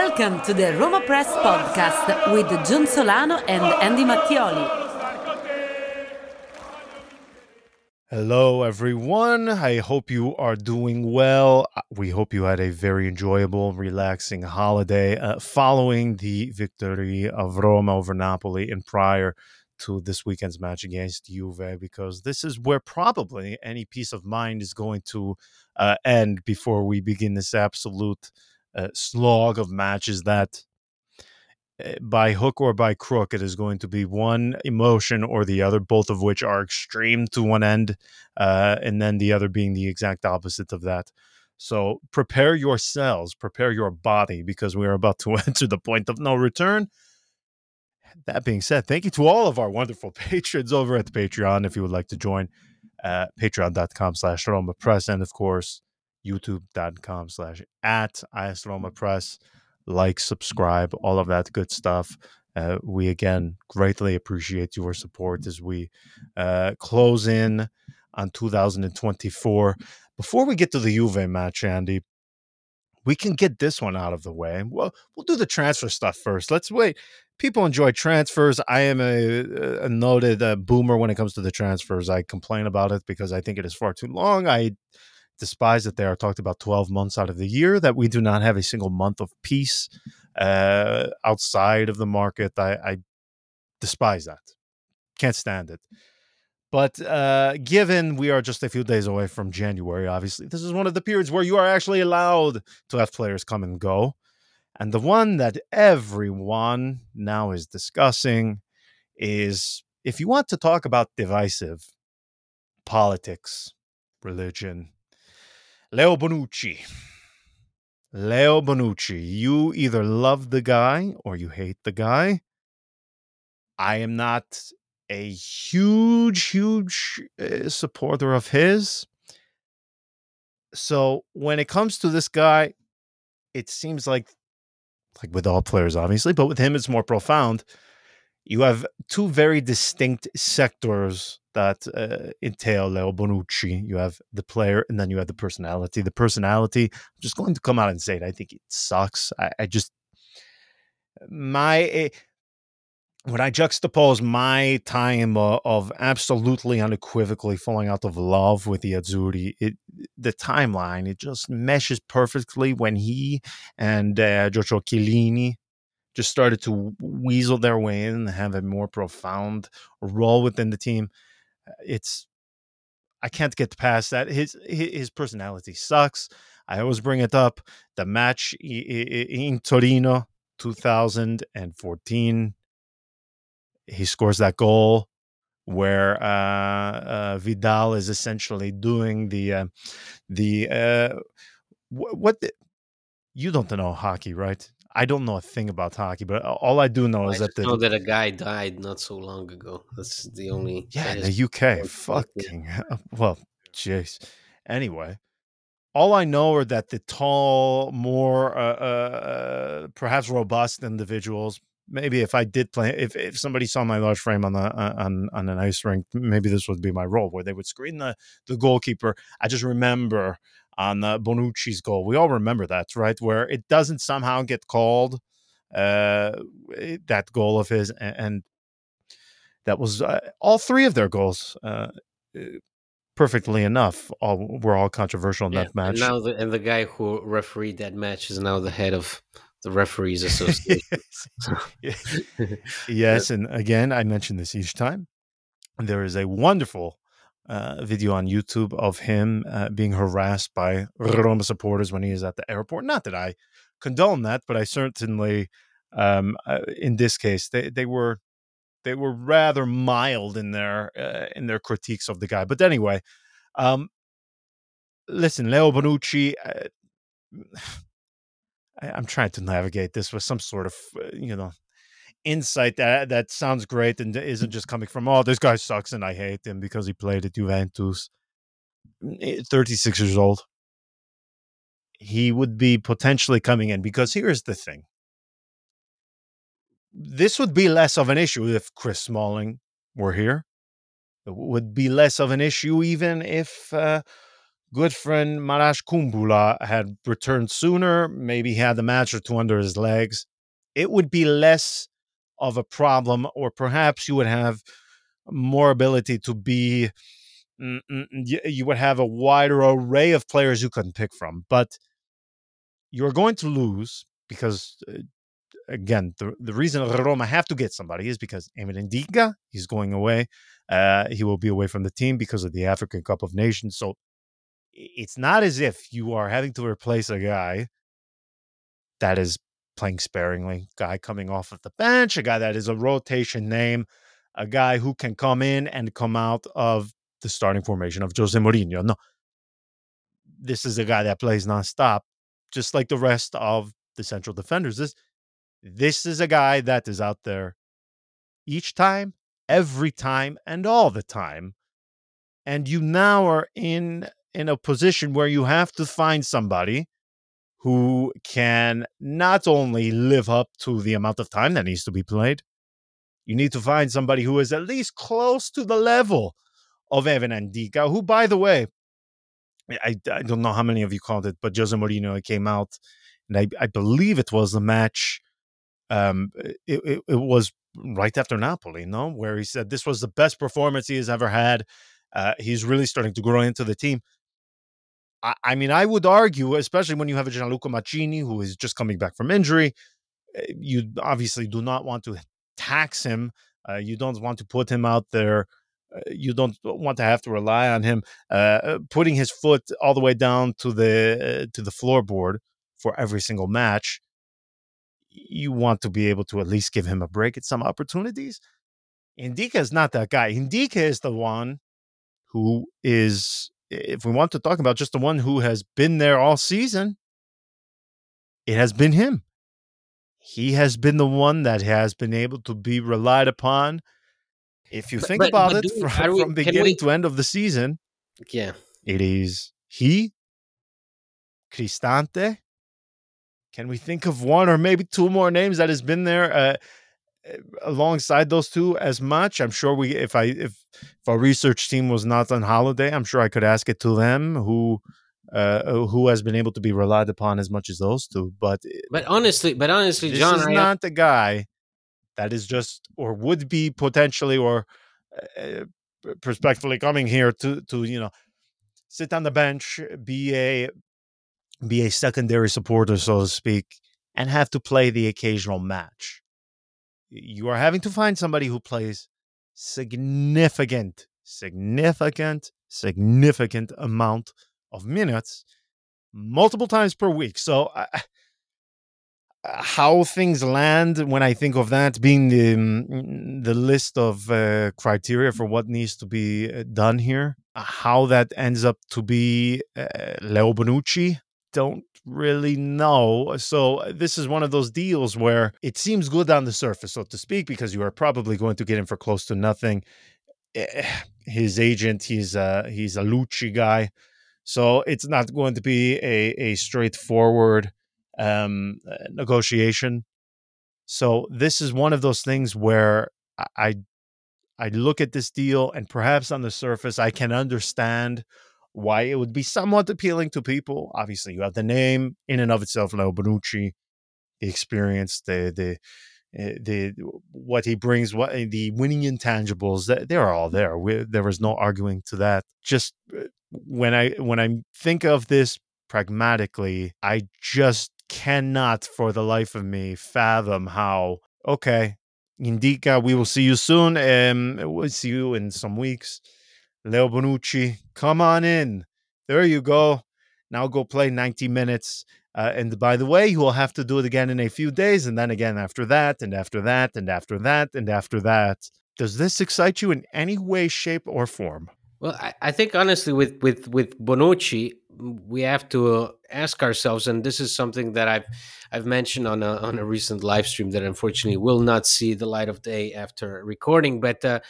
Welcome to the Roma Press podcast with John Solano and Andy Mattioli. Hello, everyone. I hope you are doing well. We hope you had a very enjoyable, relaxing holiday uh, following the victory of Roma over Napoli and prior to this weekend's match against Juve, because this is where probably any peace of mind is going to uh, end before we begin this absolute uh, slog of matches that Eh, by hook or by crook, it is going to be one emotion or the other, both of which are extreme to one end, uh, and then the other being the exact opposite of that. So prepare yourselves, prepare your body, because we are about to enter the point of no return. That being said, thank you to all of our wonderful patrons over at the Patreon. If you would like to join, uh, patreon.com slash Roma Press, and of course, youtube.com slash at IS Roma Press like, subscribe, all of that good stuff. Uh, we again greatly appreciate your support as we uh, close in on 2024. Before we get to the Juve match, Andy, we can get this one out of the way. Well, we'll do the transfer stuff first. Let's wait. People enjoy transfers. I am a, a noted uh, boomer when it comes to the transfers. I complain about it because I think it is far too long. I despise that they are talked about 12 months out of the year, that we do not have a single month of peace uh, outside of the market. I, I despise that. Can't stand it. But uh, given we are just a few days away from January, obviously, this is one of the periods where you are actually allowed to have players come and go. And the one that everyone now is discussing is if you want to talk about divisive politics, religion, Leo Bonucci. Leo Bonucci. You either love the guy or you hate the guy. I am not a huge, huge uh, supporter of his. So when it comes to this guy, it seems like, like with all players, obviously, but with him, it's more profound. You have two very distinct sectors that uh, entail Leo Bonucci. You have the player, and then you have the personality. The personality, I'm just going to come out and say it. I think it sucks. I, I just my uh, when I juxtapose my time uh, of absolutely unequivocally falling out of love with the Azzurri, it the timeline it just meshes perfectly when he and uh, Giorgio Chiellini just started to weasel their way in and have a more profound role within the team it's I can't get past that. His his personality sucks. I always bring it up. The match in Torino, 2014, he scores that goal where uh, uh, Vidal is essentially doing the uh, the uh, what the, you don't know hockey, right? I don't know a thing about hockey, but all I do know I is that the, know that a guy died not so long ago. That's the only. Yeah, in the UK. Fucking well, jeez. Anyway, all I know are that the tall, more uh, uh, perhaps robust individuals. Maybe if I did play, if, if somebody saw my large frame on the uh, on on an ice rink, maybe this would be my role, where they would screen the the goalkeeper. I just remember on uh, Bonucci's goal. We all remember that, right? Where it doesn't somehow get called uh, that goal of his, and, and that was uh, all three of their goals. Uh, eh, perfectly enough, all were all controversial in yeah, that match. And now, the, and the guy who refereed that match is now the head of the referees association. yes. yes, and again, I mention this each time. There is a wonderful uh, video on YouTube of him uh, being harassed by Roma supporters when he is at the airport. Not that I condone that, but I certainly, um, uh, in this case, they, they were they were rather mild in their uh, in their critiques of the guy. But anyway, um, listen, Leo Bonucci. Uh, I, I'm trying to navigate this with some sort of you know insight that that sounds great and isn't just coming from oh this guy sucks and I hate him because he played at Juventus. Mm, eh, 36 years old. He would be potentially coming in because here's the thing. This would be less of an issue if Chris Smalling were here. It would be less of an issue even if uh, good friend Marash Kumbula had returned sooner, maybe he had a match or two under his legs, it would be less of a problem, or perhaps you would have more ability to be. Mm, mm, mm, you would have a wider array of players you can pick from, but you're going to lose because uh, again, the, the reason Roma have to get somebody is because Emil Ndicka, he's going away. Uh, he will be away from the team because of the African Cup of Nations. So it's not as if you are having to replace a guy that is playing sparingly, guy coming off of the bench, a guy that is a rotation name, a guy who can come in and come out of the starting formation of Jose Mourinho. No, this is a guy that plays nonstop, just like the rest of the central defenders. This this is a guy that is out there each time, every time, and all the time. And you now are in in a position where you have to find somebody who can not only live up to the amount of time that needs to be played, you need to find somebody who is at least close to the level of Evan Ndicka, who, by the way, I, I don't know how many of you called it, but Jose Mourinho came out, and I, I believe it was the match. Um, it, it, it was right after Napoli, no, where he said this was the best performance he has ever had. Uh, he's really starting to grow into the team. I, mean, I would argue, especially when you have a Gianluca Mancini who is just coming back from injury, eh, you obviously do not want to tax him. Uh, you don't want to put him out there. Uh, you don't want to have to rely on him uh, uh putting his foot all the way down to the uh, to the floorboard for every single match. You want to be able to at least give him a break at some opportunities. Ndicka is not that guy. Ndicka is the one who is if we want to talk about just the one who has been there all season, it has been him. He has been the one that has been able to be relied upon. If you think but, about but it we, from, we, from beginning we, to end of the season, yeah, it is he, Cristante. Can we think of one or maybe two more names that has been there? Uh, alongside those two as much. I'm sure we if I if if our research team was not on holiday, I'm sure I could ask it to them who uh, who has been able to be relied upon as much as those two. But but honestly, but honestly, this John, is I not the guy that is just or would be potentially or uh, prospectively coming here to to you know sit on the bench, be a be a secondary supporter, so to speak, and have to play the occasional match you are having to find somebody who plays significant, significant, significant amount of minutes multiple times per week. So, uh, how things land when I think of that being the mm, the list of uh, criteria for what needs to be uh, done here, how that ends up to be uh, Leo Bonucci, don't really know. So uh, this is one of those deals where it seems good on the surface, so to speak, because you are probably going to get him for close to nothing. Eh, his agent, he's a he's a Lucci guy, so it's not going to be a a straightforward um, uh, negotiation. So this is one of those things where I I look at this deal and perhaps on the surface I can understand why it would be somewhat appealing to people. Obviously, you have the name in and of itself, Leo Bonucci, the experience, the the eh, the what he brings, what eh, the winning intangibles, they're all there. We, there was no arguing to that. Just eh, when I when I think of this pragmatically, I just cannot, for the life of me, fathom how. Okay, Ndicka, we will see you soon. Um, we'll see you in some weeks. Leo Bonucci, come on in. There you go. Now go play 90 minutes. Uh, and by the way, you will have to do it again in a few days, and then again after that, and after that, and after that, and after that. Does this excite you in any way, shape, or form? Well, I, I think honestly, with with with Bonucci, we have to uh, ask ourselves, and this is something that I've I've mentioned on a on a recent live stream that unfortunately will not see the light of day after recording, but. Uh,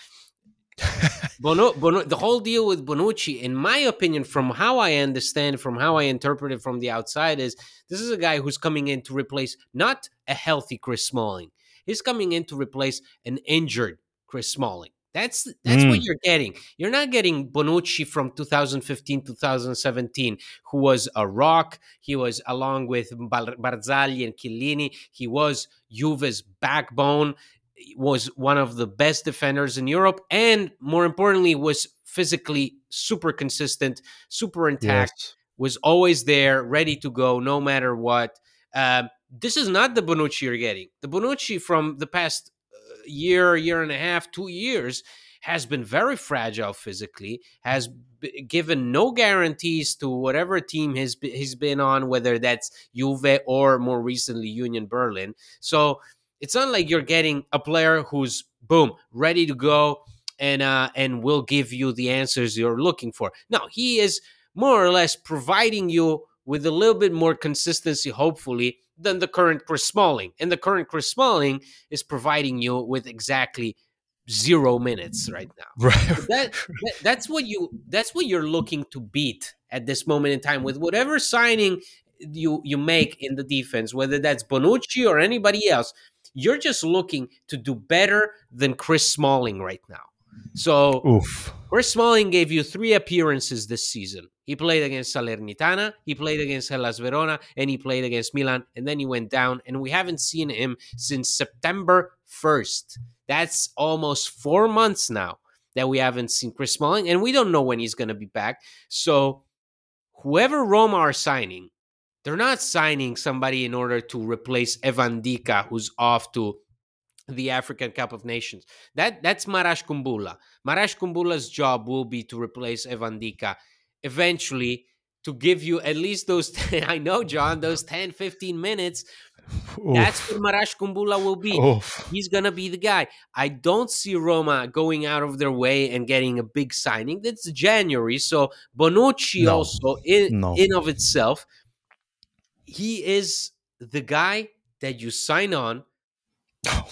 Bono, Bono, the whole deal with Bonucci, in my opinion, from how I understand, from how I interpret it from the outside, is this is a guy who's coming in to replace not a healthy Chris Smalling. He's coming in to replace an injured Chris Smalling. That's that's what Mm. you're getting. You're not getting Bonucci from 2015 2017, who was a rock. He was along with Bar- Barzagli and Chiellini. He was Juve's backbone. Was one of the best defenders in Europe, and more importantly, was physically super consistent, super intact Yes. was always there, ready to go, no matter what. Um, this is not the Bonucci you're getting. The Bonucci from the past uh, year, year and a half, two years has been very fragile physically, has b- given no guarantees to whatever team he's, be- he's been on, whether that's Juve or more recently Union Berlin. So it's not like you're getting a player who's boom ready to go and uh, and will give you the answers you're looking for. No, he is more or less providing you with a little bit more consistency, hopefully, than the current Chris Smalling. And the current Chris Smalling is providing you with exactly zero minutes right now. Right. That, that that's what you that's what you're looking to beat at this moment in time with whatever signing you you make in the defense, whether that's Bonucci or anybody else. You're just looking to do better than Chris Smalling right now. So Oof. Chris Smalling gave you three appearances this season. He played against Salernitana, he played against Hellas Verona, and he played against Milan, and then he went down. And we haven't seen him since September 1st. That's almost four months now that we haven't seen Chris Smalling, and we don't know when he's going to be back. So, whoever Roma are signing, they're not signing somebody in order to replace Evan Ndicka, who's off to the African Cup of Nations. That that's Marash Kumbula. Marash Kumbula's job will be to replace Evan Ndicka eventually to give you at least those 10, I know John those 10 15 minutes that's Oof. what Marash Kumbula will be Oof. he's gonna be the guy I don't see Roma going out of their way and getting a big signing that's January so Bonucci No. also in No. in of itself he is the guy that you sign on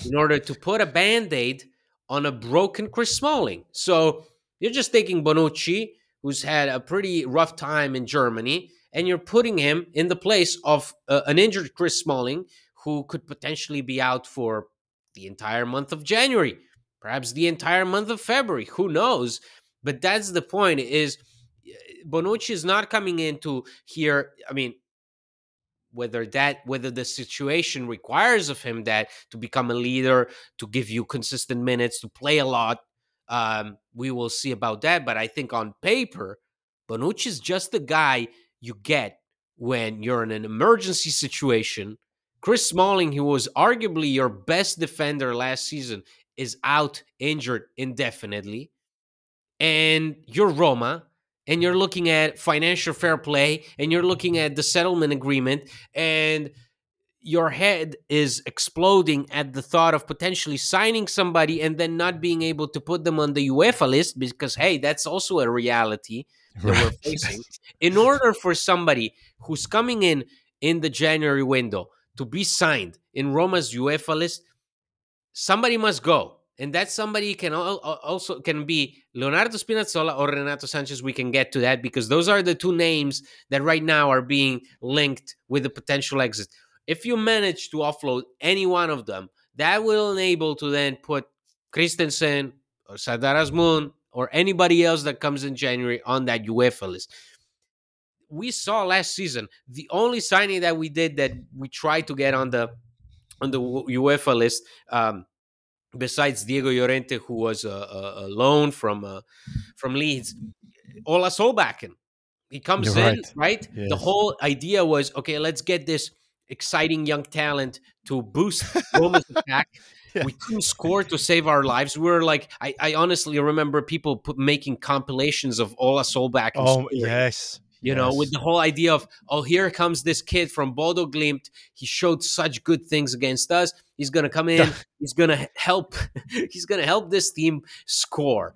in order to put a band-aid on a broken Chris Smalling. So you're just taking Bonucci, who's had a pretty rough time in Germany, and you're putting him in the place of uh, an injured Chris Smalling, who could potentially be out for the entire month of January, perhaps the entire month of February. Who knows? But that's the point. Is uh, Bonucci is not coming into here. I mean, whether that whether the situation requires of him that to become a leader to give you consistent minutes to play a lot um, we will see about that. But i think on paper bonucci is just the guy you get when you're in an emergency situation. Chris smalling who was arguably your best defender last season is out injured indefinitely. And you're roma and you're looking at financial fair play and you're looking at the settlement agreement and your head is exploding at the thought of potentially signing somebody and then not being able to put them on the UEFA list because hey that's also a reality that we're facing. In order for somebody who's coming in in the January window to be signed in Roma's UEFA list somebody must go and that somebody can al- al- also can be Leonardo Spinazzola or Renato Sanches. We can get to that because those are the two names that right now are being linked with a potential exit. If you manage to offload any one of them, that will enable to then put Christensen or Sardar Azmoun or anybody else that comes in January on that UEFA list. We saw last season the only signing that we did that we tried to get on the on the UEFA list. Um, besides Diego Llorente, who was a, a, a loan from uh, from Leeds, Ola Solbakken. He comes You're in, right. right? The whole idea was okay, let's get this exciting young talent to boost Roma's attack. Yeah. We couldn't score to save our lives. We were like, I, I honestly remember people put, making compilations of Ola Solbakken. Oh scoring yes. You know, with the whole idea of, oh, here comes this kid from Bodo Glimt. He showed such good things against us. He's gonna come in. he's gonna help. he's gonna help this team score.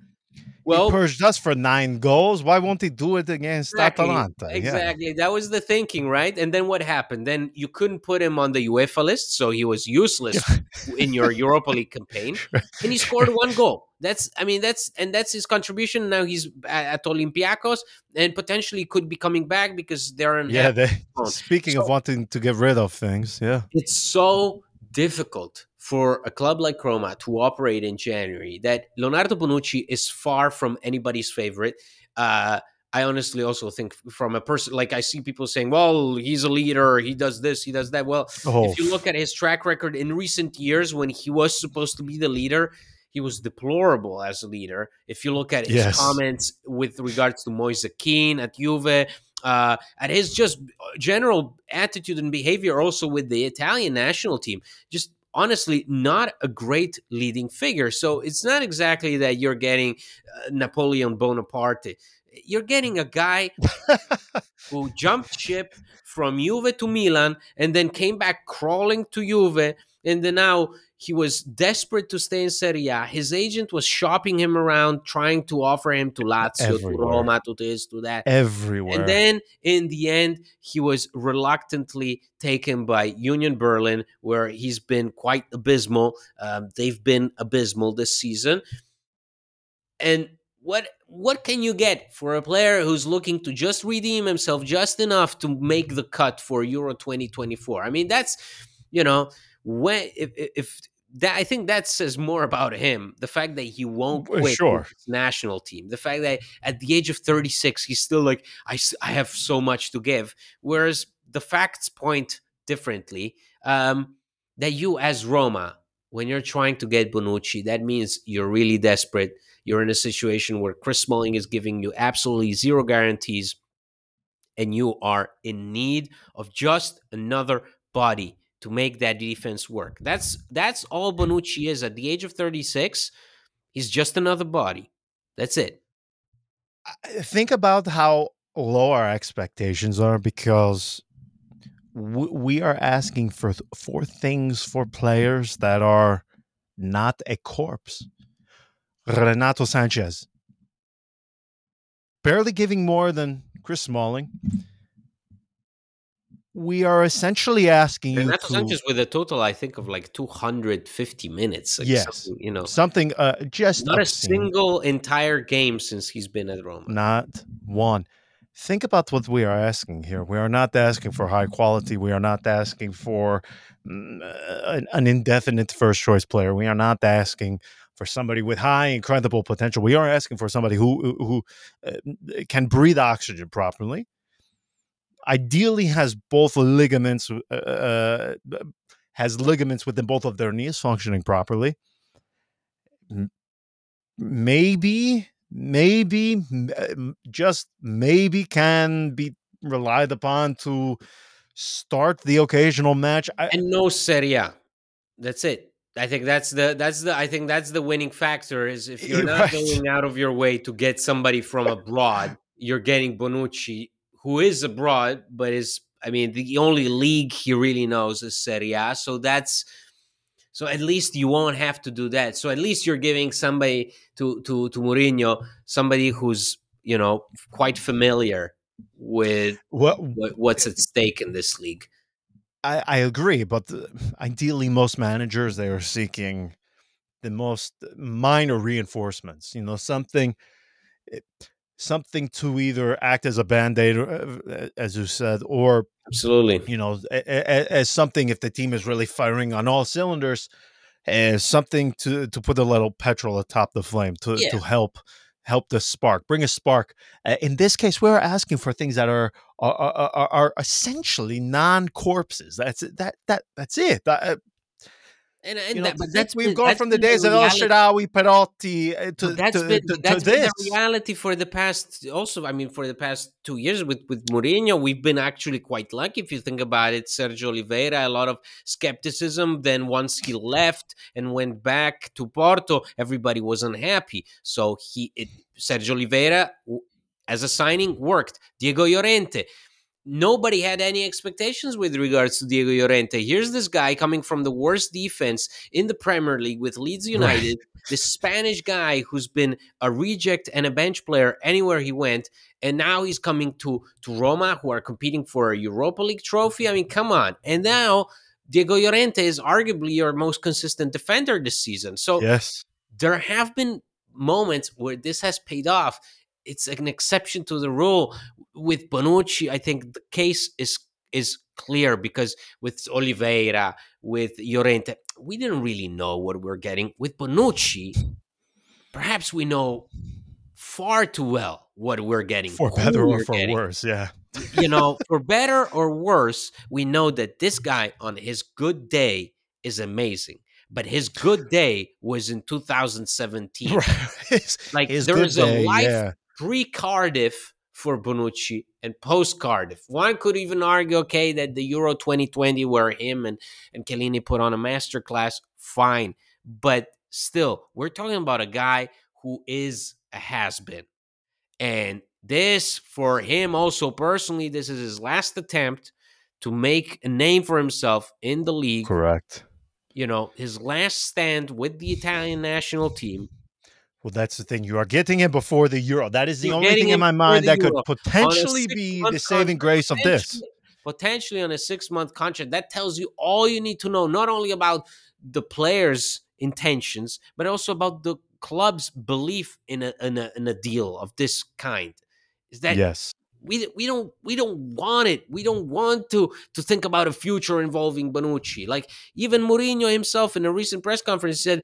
Well, he purged us for nine goals. Why won't he do it against exactly, Atalanta? Yeah. exactly. That was the thinking, right? And then what happened? Then you couldn't put him on the UEFA list, so he was useless in your Europa League campaign. And he scored one goal. That's, I mean, that's and that's his contribution. Now he's at, Olympiacos and potentially could be coming back because they're in Yeah. They, speaking of wanting to get rid of things, yeah. it's so difficult for a club like Roma to operate in January that Leonardo Bonucci is far from anybody's favorite. Uh, I honestly also think from a person like I see people saying, "Well, he's a leader. He does this. He does that." Well, Oh, if you look at his track record in recent years, when he was supposed to be the leader, he was deplorable as a leader. If you look at his Yes. comments with regards to Moise Kean at Juve, uh, at his just general attitude and behavior, also with the Italian national team, just honestly not a great leading figure. So it's not exactly that you're getting uh, Napoleon Bonaparte. You're getting a guy who jumped ship from Juve to Milan and then came back crawling to Juve. And then now he was desperate to stay in Serie A. His agent was shopping him around, trying to offer him to Lazio, Everywhere. to Roma, to this, to that. everywhere. And then in the end, he was reluctantly taken by Union Berlin, where he's been quite abysmal. Um, they've been abysmal this season. And what what can you get for a player who's looking to just redeem himself just enough to make the cut for Euro 2024? I mean, that's you know when if, if- that I think that says more about him. The fact that he won't Uh, quit sure. his national team. The fact that at the age of 36, he's still like, I, I have so much to give. Whereas the facts point differently. Um, that you, as Roma, when you're trying to get Bonucci, that means you're really desperate. You're in a situation where Chris Smalling is giving you absolutely zero guarantees, and you are in need of just another body to make that defense work. That's that's all Bonucci is at the age of 36. He's just another body. That's it. Think about how low our expectations are because we are asking for for things for players that are not a corpse. Renato Sanches barely giving more than Chris Smalling. We are essentially asking you Renato to Sanches with a total, I think, of like 250 minutes. Like Yes. something, you know, something uh, just not a single entire game since he's been at Roma. not one. Think about what we are asking here. We are not asking for high quality. We are not asking for mm, uh, an, an indefinite first choice player. We are not asking for somebody with high incredible potential. We are asking for somebody who who who, uh, can breathe oxygen properly. Ideally, has both ligaments uh, uh, has ligaments within both of their knees functioning properly. Maybe maybe uh, just maybe can be relied upon to start the occasional match I, and no Serie A. That's it. I think that's the that's the I think that's the winning factor is if you're not Right. going out of your way to get somebody from abroad, you're getting Bonucci, who is abroad, but is I mean the only league he really knows is Serie A. So that's so at least you won't have to do that. So at least you're giving somebody to to to Mourinho, somebody who's you know quite familiar with what what, what's at stake in this league. I, I agree but uh, ideally most managers they are seeking the most minor reinforcements you know something eh, something to either act as a band-aid uh, as you said or Absolutely. you know, as something if the team is really firing on all cylinders, as something to to put a little petrol atop the flame to Yeah. to help help the spark, bring a spark. Uh, in this case, we're asking for things that are are are, are, essentially non corpses. That's it. That that that's it. That, uh, And, and you know, that, but that's we've been- gone from the days of El reality- Perotti uh, to, that's to, been to, that's to been the reality for the past also I mean for the past two years with with Mourinho we've been actually quite lucky. If you think about it Sergio Oliveira a lot of skepticism then once he left and went back to Porto everybody was unhappy. So he it, Sergio Oliveira as a signing worked. Diego Llorente nobody had any expectations with regards to Diego Llorente. Here's this guy coming from the worst defense in the Premier League with Leeds United, this Spanish guy who's been a reject and a bench player anywhere he went, and now he's coming to to Roma, who are competing for a Europa League trophy. I mean, come on! And now Diego Llorente is arguably your most consistent defender this season. So yes. there have been moments where this has paid off. It's an exception to the rule. With Bonucci, I think the case is is clear because with Oliveira, with Llorente, we didn't really know what we're getting. With Bonucci, perhaps we know far too well what we're getting. For better or for getting. worse, yeah. you know, for better or worse, we know that this guy on his good day is amazing. But his good day was in 2017. Right. His- Like his there is a day, life yeah. Pre Cardiff for Bonucci and post Cardiff. One could even argue, okay, that the Euro 2020 where him and, and Chiellini put on a masterclass, fine. But still, we're talking about a guy who is a has been. And this, for him also personally, this is his last attempt to make a name for himself in the league. Correct. You know, his last stand with the Italian national team. Well, that's the thing. You are getting him before the Euro. That is the You're only thing in my mind that could potentially be the saving grace of this. potentially- Potentially on a six month contract. That tells you all you need to know, not only about the players' intentions, but also about the club's belief in a in a, in a deal of this kind. Is that yes. we we don't we don't want it. We don't want to to think about a future involving Bonucci. Like even Mourinho himself in a recent press conference said,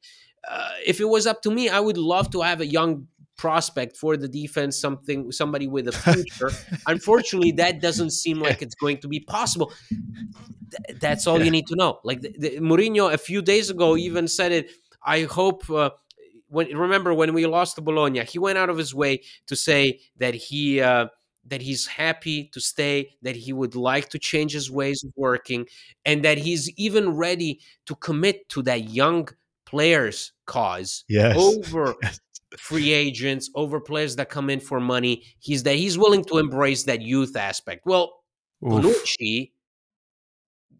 uh, "If it was up to me, I would love to have a young prospect for the defense, something somebody with a future." Unfortunately, that doesn't seem like it's going to be possible. Th- that's all Yeah. you need to know. Like the, the, Mourinho a few days ago even said it. I hope. Uh, when remember when we lost to Bologna, he went out of his way to say that he uh, that he's happy to stay, that he would like to change his ways of working, and that he's even ready to commit to that young players cause Yes. over Yes. free agents, over players that come in for money. He's that he's willing to embrace that youth aspect. Well, Oof. Bonucci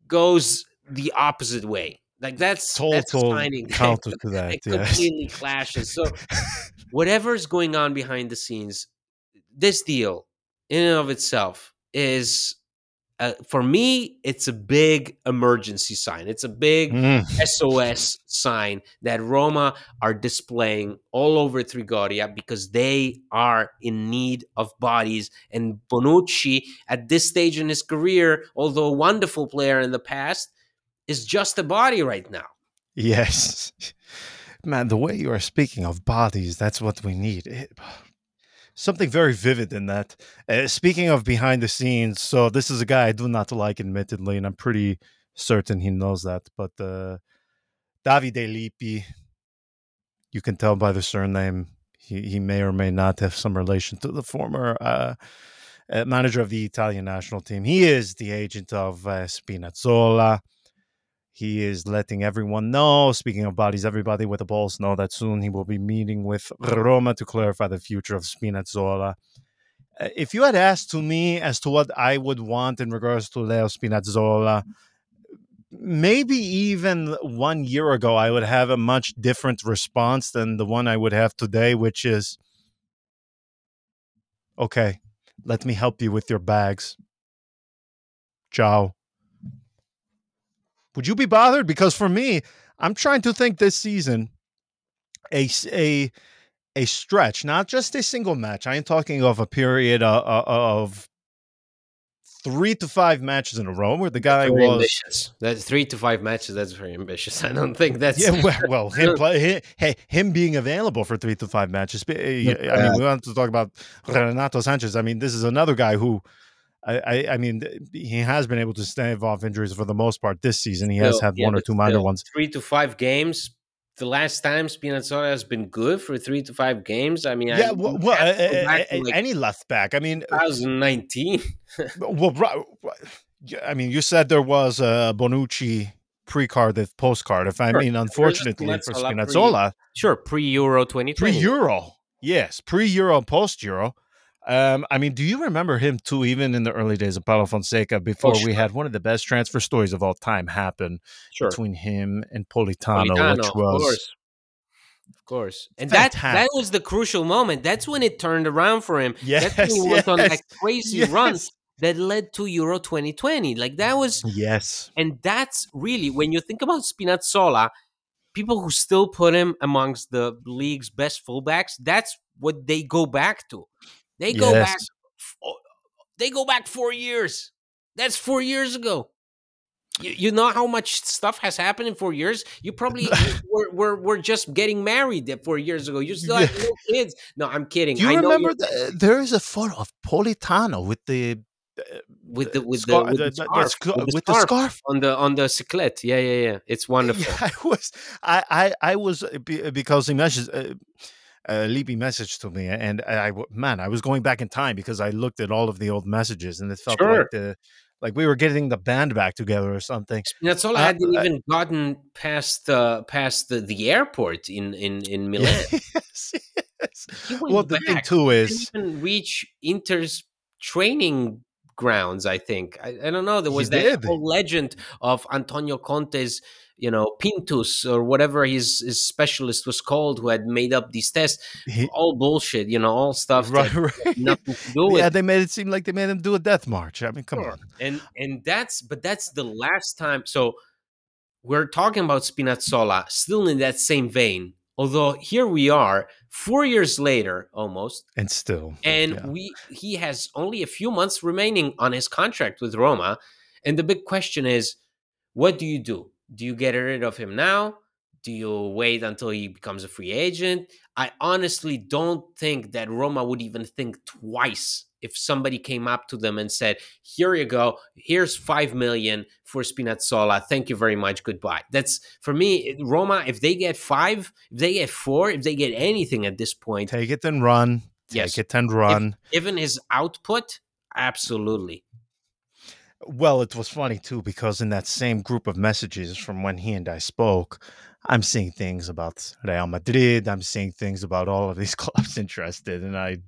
goes the opposite way. Like that's that's Total signing that counter to that. it Yes. completely clashes. So whatever's going on behind the scenes, this deal in and of itself is uh, for me, it's a big emergency sign. It's a big Mm, SOS sign that Roma are displaying all over Trigoria because they are in need of bodies. And Bonucci, at this stage in his career, although a wonderful player in the past, is just a body right now. yes. Man, the way you are speaking of bodies, that's what we need. It- something very vivid in that. Uh, speaking of behind the scenes, so this is a guy I do not like, admittedly, and I'm pretty certain he knows that. But uh, Davide Lippi, you can tell by the surname, he, he may or may not have some relation to the former uh, uh, manager of the Italian national team. He is the agent of uh, Spinazzola. He is letting everyone know, speaking of bodies, everybody with the balls know that soon he will be meeting with Roma to clarify the future of Spinazzola. Uh, If you had asked to me as to what I would want in regards to Leo Spinazzola, maybe even one year ago, I would have a much different response than the one I would have today, which is okay, let me help you with your bags. Ciao. Would you be bothered? Because for me, I'm trying to think this season a a a stretch, not just a single match. I am talking of a period uh, uh, of three to five matches in a row where the guy very was. ambitious. That's three to five matches. That's very ambitious. I don't think that's Yeah, well, well him, play, hi- hey, him being available for three to five matches. uh, I I mean, we want to talk about Renato Sanches. I mean, this is another guy who, I, I, I mean, he has been able to stave off injuries for the most part this season. He has had yeah, one or two minor ones. Three to five games. The last time Spinazzola has been good for three to five games. I mean, Yeah, I, well, well uh, uh, like, any left back. I mean, 2019. well, I mean, you said there was a Bonucci pre-Cardiff, postcard. If I Sure. mean, unfortunately for Spinazzola pre- Sure, pre Euro 2020. pre-Euro, yes, pre-Euro, post-Euro. Um, I mean, do you remember him too? Even in the early days of Paulo Fonseca, before we sure. had one of the best transfer stories of all time happen Sure. between him and Politano, Politano, which of was course. Of course. And that that was the crucial moment. That's when it turned around for him. yes, That's when he went on that yes, crazy yes, run that led to Euro 2020. Like that was yes, and that's really when you think about Spinazzola, people who still put him amongst the league's best fullbacks, that's what they go back to. They go back yes. f- they go back 4 years. That's four years ago. You, you know how much stuff has happened in four years? You probably were, were, were just getting married four years ago. You still have no kids. No, I'm kidding. Do you I remember the, there is a photo of Politano with the with the with the, with the, the- scarf, scar- with the with scarf scarf. on the on the cyclet. Yeah, yeah, yeah. It's wonderful. Yeah, I was, I, I, I was uh, because messaged, uh, uh, Lippi messaged to me, and I, man, I was going back in time because I looked at all of the old messages, and it felt Sure. like the, like we were getting the band back together or something. That's all. Uh, hadn't uh, even gotten past the past the, the airport in in in Milan. yes, yes. Well, the thing too is, reach Inter's training grounds. I think I, I don't know. There was that whole legend of Antonio Conte's, you know, Pintus or whatever his his specialist was called, who had made up these tests. he, All bullshit, you know, all stuff right, right. nothing to do with yeah, they made it seem like they made him do a death march. I mean, come Sure. on. And and that's but that's the last time. So we're talking about Spinazzola still in that same vein. Although here we are, four years later, almost, And still, and yeah. we he has only a few months remaining on his contract with Roma. And the big question is, what do you do? Do you get rid of him now? Do you wait until he becomes a free agent? I honestly don't think that Roma would even think twice if somebody came up to them and said, "Here you go. Here's 5 million for Spinazzola. Thank you very much. Goodbye." That's for me Roma if they get 5, if they get 4, if they get anything at this point, take it and run. Take Yes. it and run. given his output, absolutely. Well, it was funny too because in that same group of messages from when he and I spoke, I'm seeing things about Real Madrid. I'm seeing things about all of these clubs interested, and I,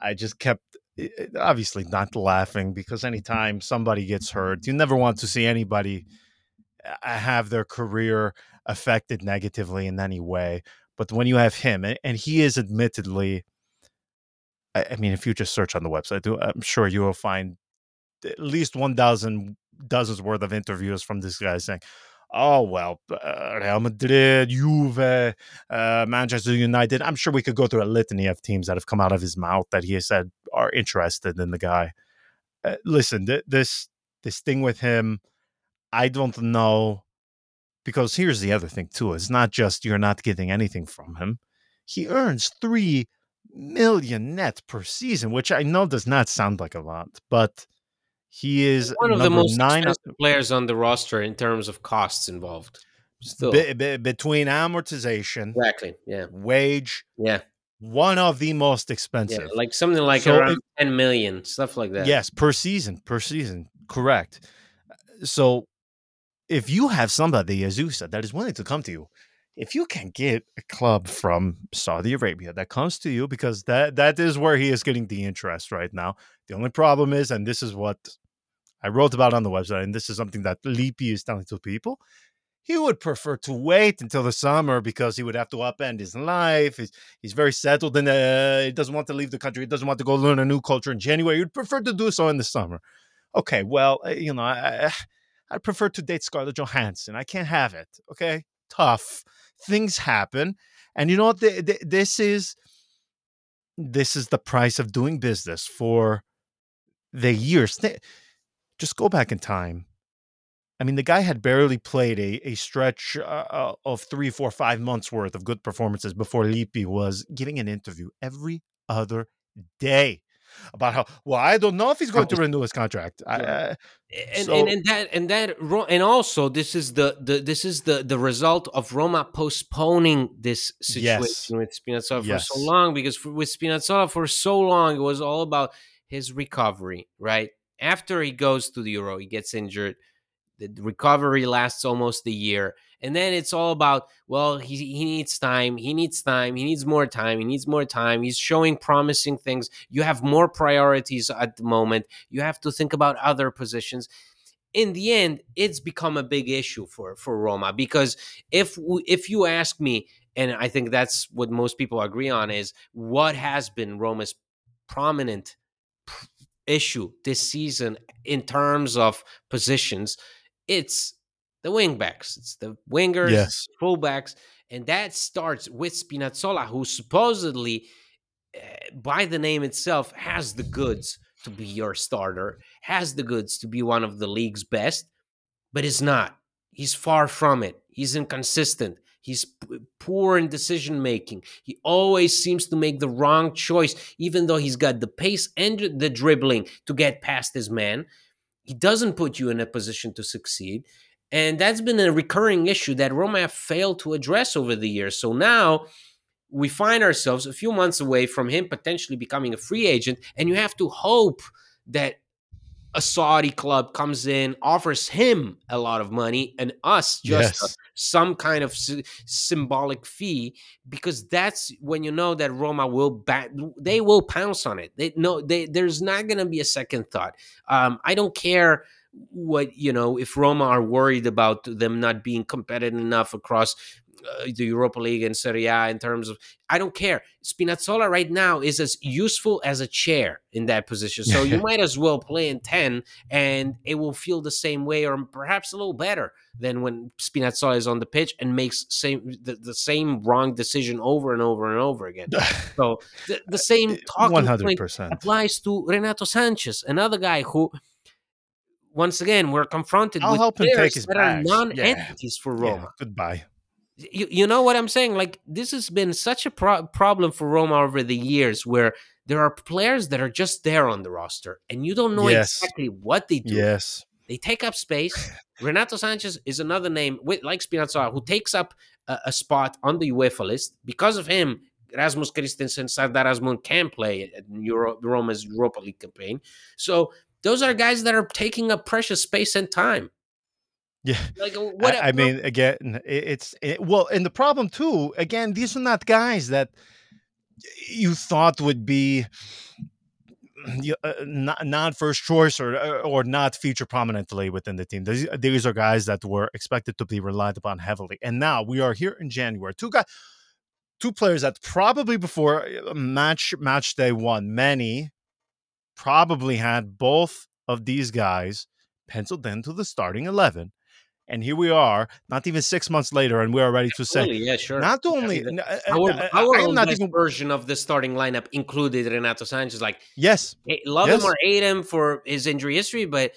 I just kept eh, eh, obviously not laughing because anytime somebody gets hurt, you never want to see anybody uh, have their career affected negatively in any way. But when you have him, and he is admittedly, I mean, if you just search on the website, I'm sure you will find at least one dozen dozens worth of interviews from this guy saying, "Oh well, uh, Real Madrid, Juve, uh, Manchester United." I'm sure we could go through a litany of teams that have come out of his mouth that he has said are interested in the guy. Uh, listen, th- this this thing with him, I don't know because here's the other thing too: it's not just you're not getting anything from him. He earns three million net per season, which I know does not sound like a lot, but he is One of the most nine expensive players on the roster in terms of costs involved. Still, be- be- between amortization, exactly. Yeah, wage, yeah, one of the most yeah. expensive. Like something like So around if- ten million, stuff like that. Yes, per season, per season, correct. So, if you have somebody, as you said, that is willing to come to you, if you can get a club from Saudi Arabia that comes to you, because that that is where he is getting the interest right now. The only problem is, and this is what I wrote about on the website, and this is something that Lippi is telling to people. He would prefer to wait until the summer because he would have to upend his life. He's, he's very settled and the, he doesn't want to leave the country. He doesn't want to go learn a new culture in January. He'd prefer to do so in the summer. Okay, well, uh, you know, I, I prefer to date Scarlett Johansson. I can't have it. Okay, tough. Things happen, and you know what? Th- th- this is this is the price of doing business for the years. Just go back in time. I mean, the guy had barely played a, a stretch uh, uh, of three, four, five months worth of good performances before Lippi was giving an interview every other day about how, well, I don't know if he's going to renew his contract. I, uh, and, So- and and that and that and also this is the, the this is the the result of Roma postponing this situation Yes. with Spinazzola for so long because for, with Spinazzola for so long it was all about his recovery right after he goes to the Euro he gets injured the recovery lasts almost a year and then it's all about well he, he needs time he needs time he needs more time he needs more time he's showing promising things you have more priorities at the moment you have to think about other positions. In the end it's become a big issue for for Roma because if if you ask me and I think that's what most people agree on is what has been Roma's prominent issue this season in terms of positions it's the wingbacks it's the wingers Yes. fullbacks and that starts with Spinazzola who supposedly eh, by the name itself has the goods to be your starter, has the goods to be one of the league's best, but is not. He's far from it. He's inconsistent. He's poor in decision making. He always seems to make the wrong choice, even though he's got the pace and the dribbling to get past his man. He doesn't put you in a position to succeed. And that's been a recurring issue that Roma have failed to address over the years. So now we find ourselves a few months away from him potentially becoming a free agent. And you have to hope that a Saudi club comes in, offers him a lot of money, and us just Yes. a- some kind of sy- symbolic fee, because that's when you know that Roma will ba- they will pounce on it. They no, they there's not going to be a second thought. Um, I don't care what you know if Roma are worried about them not being competitive enough across uh, the Europa League and Serie A in terms of I don't care. Spinazzola right now is as useful as a chair in that position. So you might as well play in 10 and it will feel the same way or perhaps a little better than when Spinazzola is on the pitch and makes same the, the same wrong decision over and over and over again. So the, the same talking hundred point percent. applies to Renato Sanches, another guy who once again we're confronted I'll with help him take players his that bags. are Yeah. non-entities for Roma Yeah, goodbye. You, you know what I'm saying? Like this has been such a pro- problem for Roma over the years, where there are players that are just there on the roster, and you don't know Yes. exactly what they do. Yes. They take up space. Renato Sanches is another name, with, like Spinazzola, who takes up a, a spot on the UEFA list. Because of him, Rasmus Kristensen, Sardar Azmoun can play at Euro, Roma's Europa League campaign. So those are guys that are taking up precious space and time. Yeah. Like what? I, I mean, again, it's it, well, and the problem too. Again, these are not guys that you thought would be uh, not, not first choice or uh, or not feature prominently within the team. These, these are guys that were expected to be relied upon heavily, and now we are here in January. Two guys, two players that probably before uh, match match day one, many probably had both of these guys penciled into the starting eleven. And here we are, not even six months later, and we're ready to say, yeah, sure. not only, uh, our, our I am own not even, version of the starting lineup included Renato Sanches. Like, yes, love Yes. him or hate him for his injury history, but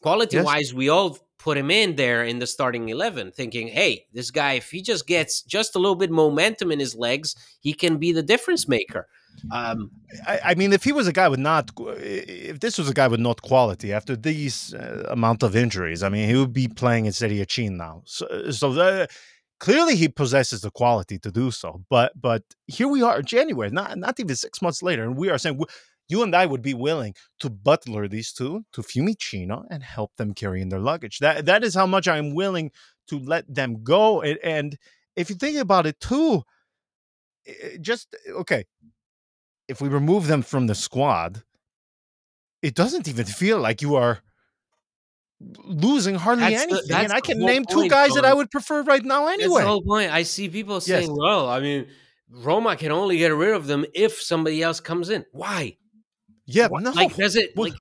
quality wise, we all put him in there in the starting 11, thinking, hey, this guy, if he just gets just a little bit momentum in his legs, he can be the difference maker. Um, I, I mean, if he was a guy with not, if this was a guy with not quality after these uh, amount of injuries, I mean, he would be playing in Serie C now. So, so the, clearly he possesses the quality to do so. But, but here we are, in January, not not even six months later, and we are saying you and I would be willing to butler these two to Fiumicino and help them carry in their luggage. That that is how much I'm willing to let them go. And, and if you think about it too, just okay if we remove them from the squad, it doesn't even feel like you are losing hardly That's the- anything. and I can name two point, guys that I would prefer right now That's anyway. the whole point. I see people saying, well, I mean, Roma can only get rid of them if somebody else comes in. Why? yeah, Why? no. Like, does it Well- like?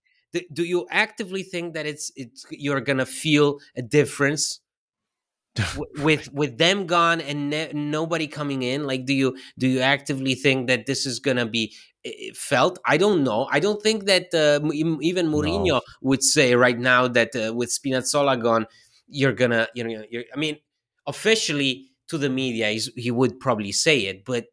Do, you actively think that it's it's you're gonna feel a difference with with them gone and ne- nobody coming in? Like, do you do you actively think that this is gonna be eh, eh, felt? I don't know. I don't think that uh, even Mourinho No. would say right now that uh, with Spinazzola gone, you're gonna you know. You're, I mean, officially to the media, he's, he would probably say it, but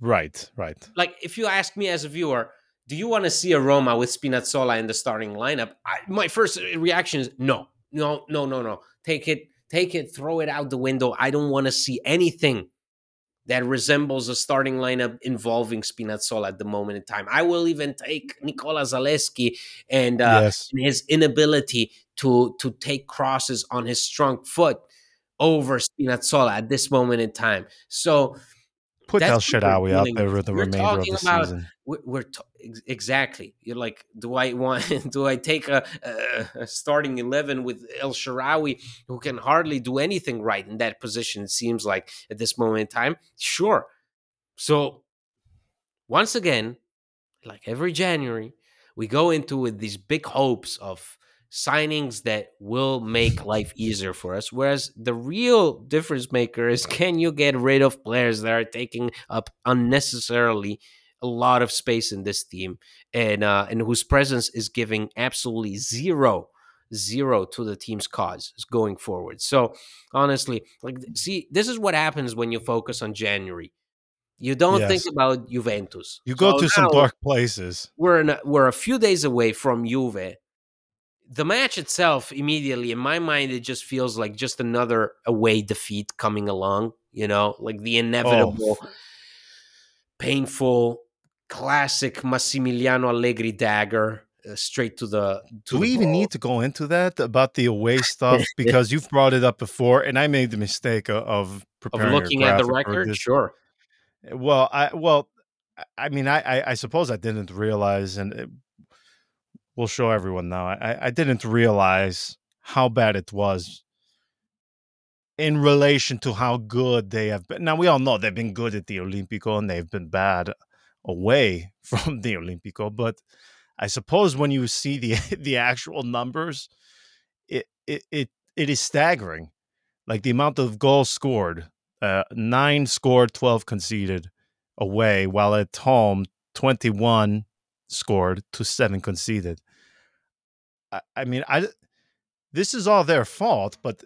right, right. like if you ask me as a viewer, do you want to see a Roma with Spinazzola in the starting lineup? I, my first reaction is no, no, no, no, no. Take it, take it, throw it out the window. I don't want to see anything that resembles a starting lineup involving Spinazzola at the moment in time. I will even take Nicola Zalewski and uh, yes. and his inability to to take crosses on his strong foot over Spinazzola at this moment in time. So Put El that's what we're Shaarawy out dealing there with. with the We're remainder of the about- season. we're, we're t- exactly you're like do i want do i take a, a, a starting 11 with el shaarawy who can hardly do anything right in that position it seems like at this moment in time sure so once again like every january we go into with these big hopes of signings that will make life easier for us whereas the real difference maker is can you get rid of players that are taking up unnecessarily a lot of space in this team and uh, and whose presence is giving absolutely zero zero to the team's cause going forward. So honestly, like see, this is what happens when you focus on January. You don't Yes. think about Juventus. You go So to some dark places. We're in a, we're a few days away from Juve. The match itself, immediately in my mind, it just feels like just another away defeat coming along. You know, like the inevitable, painful, classic Massimiliano Allegri dagger uh, straight to the. To Do we the even need to go into that about the away stuff? Because you've brought it up before, and I made the mistake of of looking at the record? Sure. Well, I well, I- mean, I, I I suppose I didn't realize, and it, we'll show everyone now. I I didn't realize how bad it was in relation to how good they have been. Now we all know they've been good at the Olimpico and they've been bad away from the Olimpico, but I suppose when you see the the actual numbers, it it it, it is staggering. Like the amount of goals scored, uh, nine scored, twelve conceded away, while at home twenty one scored to seven conceded. I, I mean, I this is all their fault, but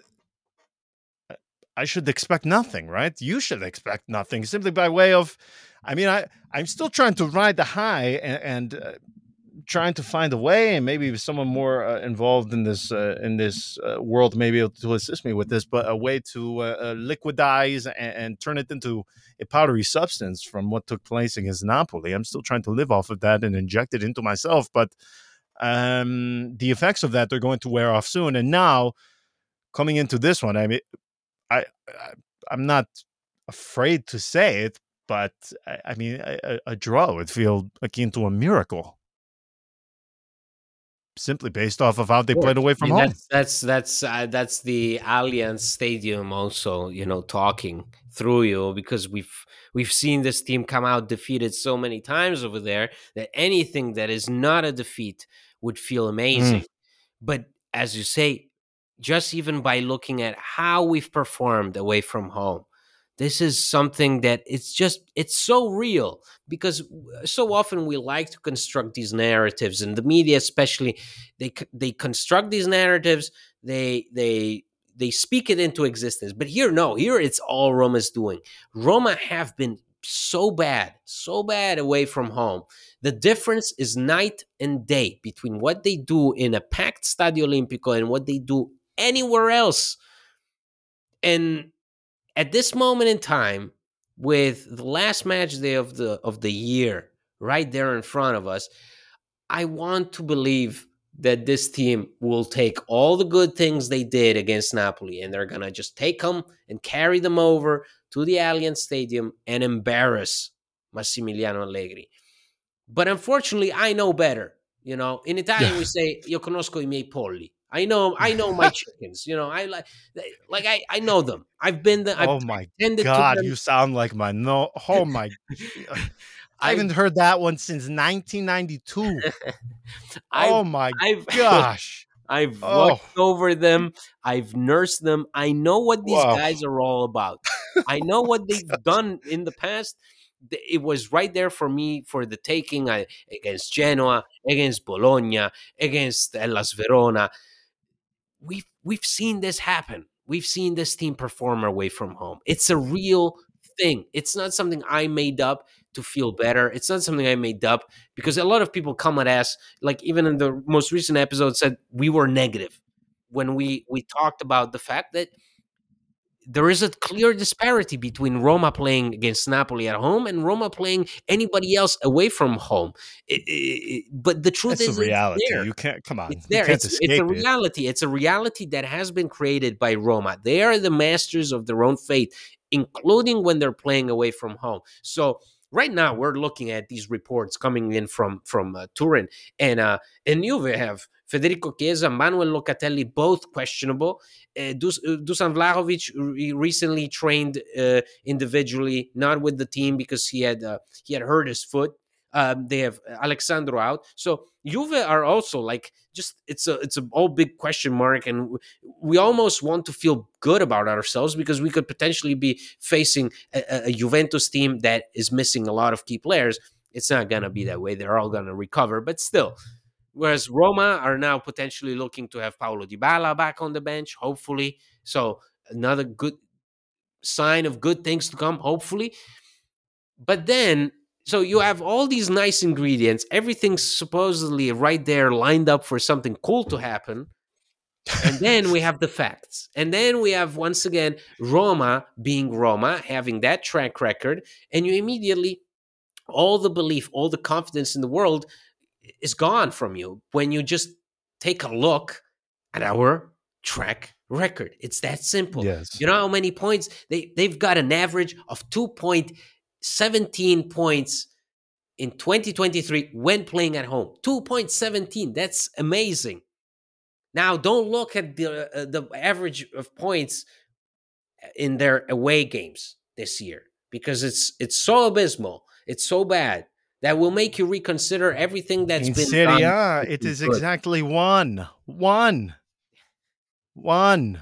I- should expect nothing, right? You should expect nothing simply by way of. I mean, I I'm still trying to ride the high and, and uh, trying to find a way, and maybe someone more uh, involved in this uh, in this uh, world may be able to assist me with this, but a way to uh, uh, liquidize and, and turn it into a powdery substance from what took place against Napoli. I'm still trying to live off of that and inject it into myself, but um, the effects of that are going to wear off soon. And now, coming into this one, I mean, I, I I'm not afraid to say it, but I, I mean, a- a draw would feel akin to a miracle, simply based off of how they played away I from mean, home. That's that's that's uh, that's the Allianz Stadium also, you know, talking through you because we've we've seen this team come out defeated so many times over there that anything that is not a defeat would feel amazing. But as you say, just even by looking at how we've performed away from home, this is something that it's just it's so real because so often we like to construct these narratives and the media especially they they construct these narratives they they they speak it into existence. But here no here it's all roma's doing. Roma have been so bad so bad away from home. The difference is night and day between what they do in a packed stadio olimpico and what they do anywhere else. And at this moment in time with the last match day of the of the year right there in front of us i want to believe that this team will take all the good things they did against napoli and they're gonna just take them and carry them over to the allianz stadium and embarrass massimiliano allegri. But unfortunately i know better you know? In italian we say io conosco i miei polli i know i know my chickens you know i like like i i know them i've been the i've oh my god, you sound like my no. Oh my, uh, I haven't heard that one since 1992. Oh my I've, gosh. I've Oh. watched over them. I've nursed them. I know what these Wow. guys are all about. I know what they've done in the past. It was right there for me for the taking I, against Genoa, against Bologna, against eh, Hellas Verona. We've we've seen this happen. We've seen this team perform away from home. It's a real thing. It's not something I made up to feel better. It's not something I made up because a lot of people come at us, like even in the most recent episode, said we were negative when we we talked about the fact that there is a clear disparity between Roma playing against Napoli at home and Roma playing anybody else away from home. It- it- it- but the truth That's is, reality. You can't come on. It's there. It's, it's a it. reality. It's a reality that has been created by Roma. They are the masters of their own fate, including when they're playing away from home. So right now we're looking at these reports coming in from from uh, Turin and uh, and Juve have Federico Chiesa, Manuel Locatelli, both questionable. Uh, Dus- uh, Dusan Vlahovic re- recently trained uh, individually, not with the team because he had uh, he had hurt his foot. Um, they have Alex Sandro out, so Juve are also like just it's a it's a all big question mark, and we almost want to feel good about ourselves because we could potentially be facing a, a- Juventus team that is missing a lot of key players. It's not to be that way. They're all to recover, but still. Whereas Roma are now potentially looking to have Paulo Dybala back on the bench, hopefully. So another good sign of good things to come, hopefully. But then, so you have all these nice ingredients, everything's supposedly right there lined up for something cool to happen. and then we have the facts. And then we have once again Roma being Roma, having that track record, and you immediately all the belief, all the confidence in the world is gone from you when you just take a look at our track record. It's that simple. Yes. You know how many points they they've got an average of 2.17 points in 2023 when playing at home. 2.17. That's amazing. Now don't look at the uh, the average of points in their away games this year because it's it's so abysmal. It's so bad that will make you reconsider everything that's In been Serie done. A, it is good. exactly one. One. One.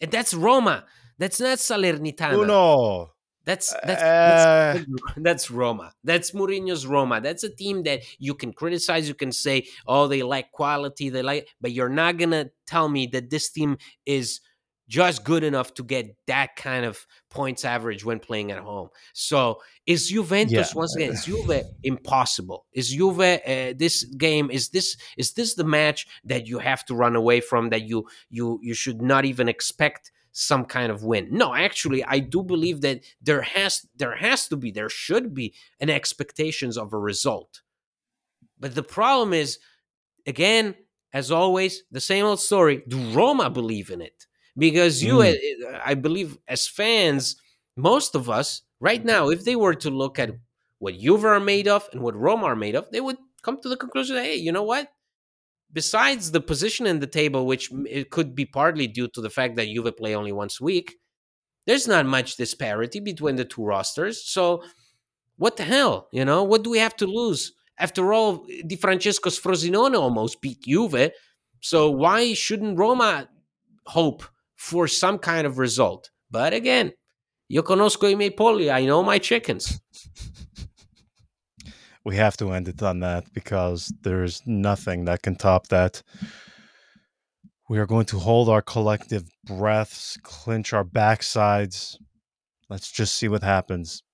And that's Roma. That's not Salernitana. Uno. That's that's, Uh, that's that's Roma. That's Mourinho's Roma. That's a team that you can criticize. You can say, "Oh, they lack quality. They like," but you're not gonna tell me that this team is just good enough to get that kind of points average when playing at home. So is Juventus Yeah. once again? Is Juve impossible? Is Juve uh, this game? Is this is this the match that you have to run away from? That you you you should not even expect some kind of win. No, actually, I do believe that there has there has to be there should be an expectations of a result. But the problem is, again, as always, the same old story. Do Roma believe in it? Because you, Mm. I believe, as fans, most of us right now, if they were to look at what Juve are made of and what Roma are made of, they would come to the conclusion that hey, you know what? Besides the position in the table, which it could be partly due to the fact that Juve play only once a week, there's not much disparity between the two rosters. So, what the hell? You know, what do we have to lose? After all, Di Francesco's Frosinone almost beat Juve. So, why shouldn't Roma hope for some kind of result? But again, io conosco i miei polli. I know my chickens. we have to end it on that because there's nothing that can top that. We are going to hold our collective breaths, clinch our backsides. Let's just see what happens.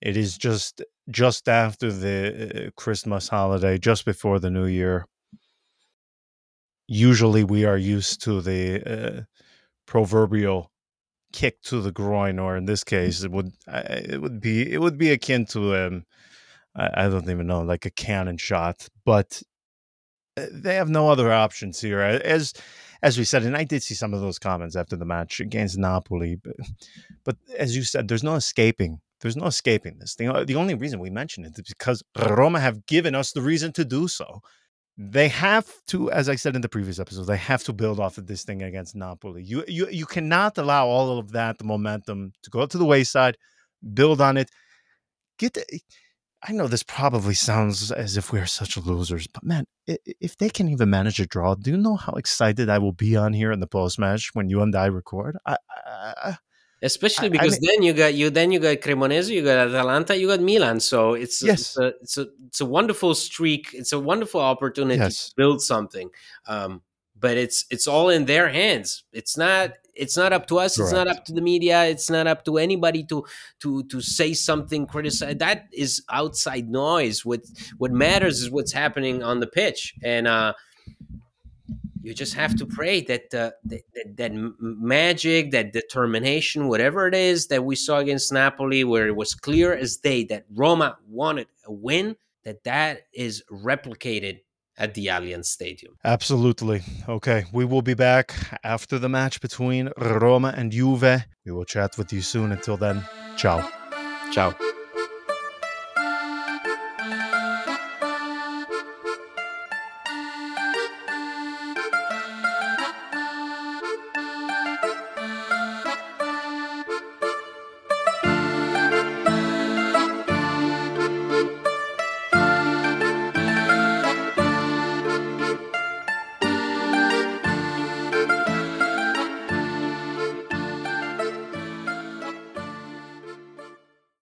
It is just just after the uh, Christmas holiday, just before the New Year. Usually, we are used to the uh, proverbial kick to the groin, or in this case, it would it would be it would be akin to um, I, I don't even know, like a cannon shot. But uh, they have no other options here. As as we said, and I did see some of those comments after the match against Napoli. But, but as you said, there's no escaping. There's no escaping this. The, the only reason we mention it is because Roma have given us the reason to do so. They have to, as I said in the previous episode, they have to build off of this thing against Napoli. You you you cannot allow all of that, the momentum, to go to the wayside. Build on it. Get. The, I know this probably sounds as if we're such losers, but man, if they can even manage a draw, do you know how excited I will be on here in the post match when you and I record? I, I, Especially I- I because mean- then you got you then you got Cremonese, you got Atalanta, you got Milan. So it's Yes. it's, a, it's a it's a wonderful streak. It's a wonderful opportunity Yes. to build something. Um, but it's it's all in their hands. It's not it's not up to us. It's not up to the media. It's not up to anybody to to to say something, criticize. That is outside noise. What what matters is what's happening on the pitch, and uh, you just have to pray that uh, that, that that magic, that determination, whatever it is that we saw against Napoli, where it was clear as day that Roma wanted a win, that that is replicated at the Allianz Stadium. Absolutely. Okay, we will be back after the match between Roma and Juve. We will chat with you soon. Until then, ciao. Ciao.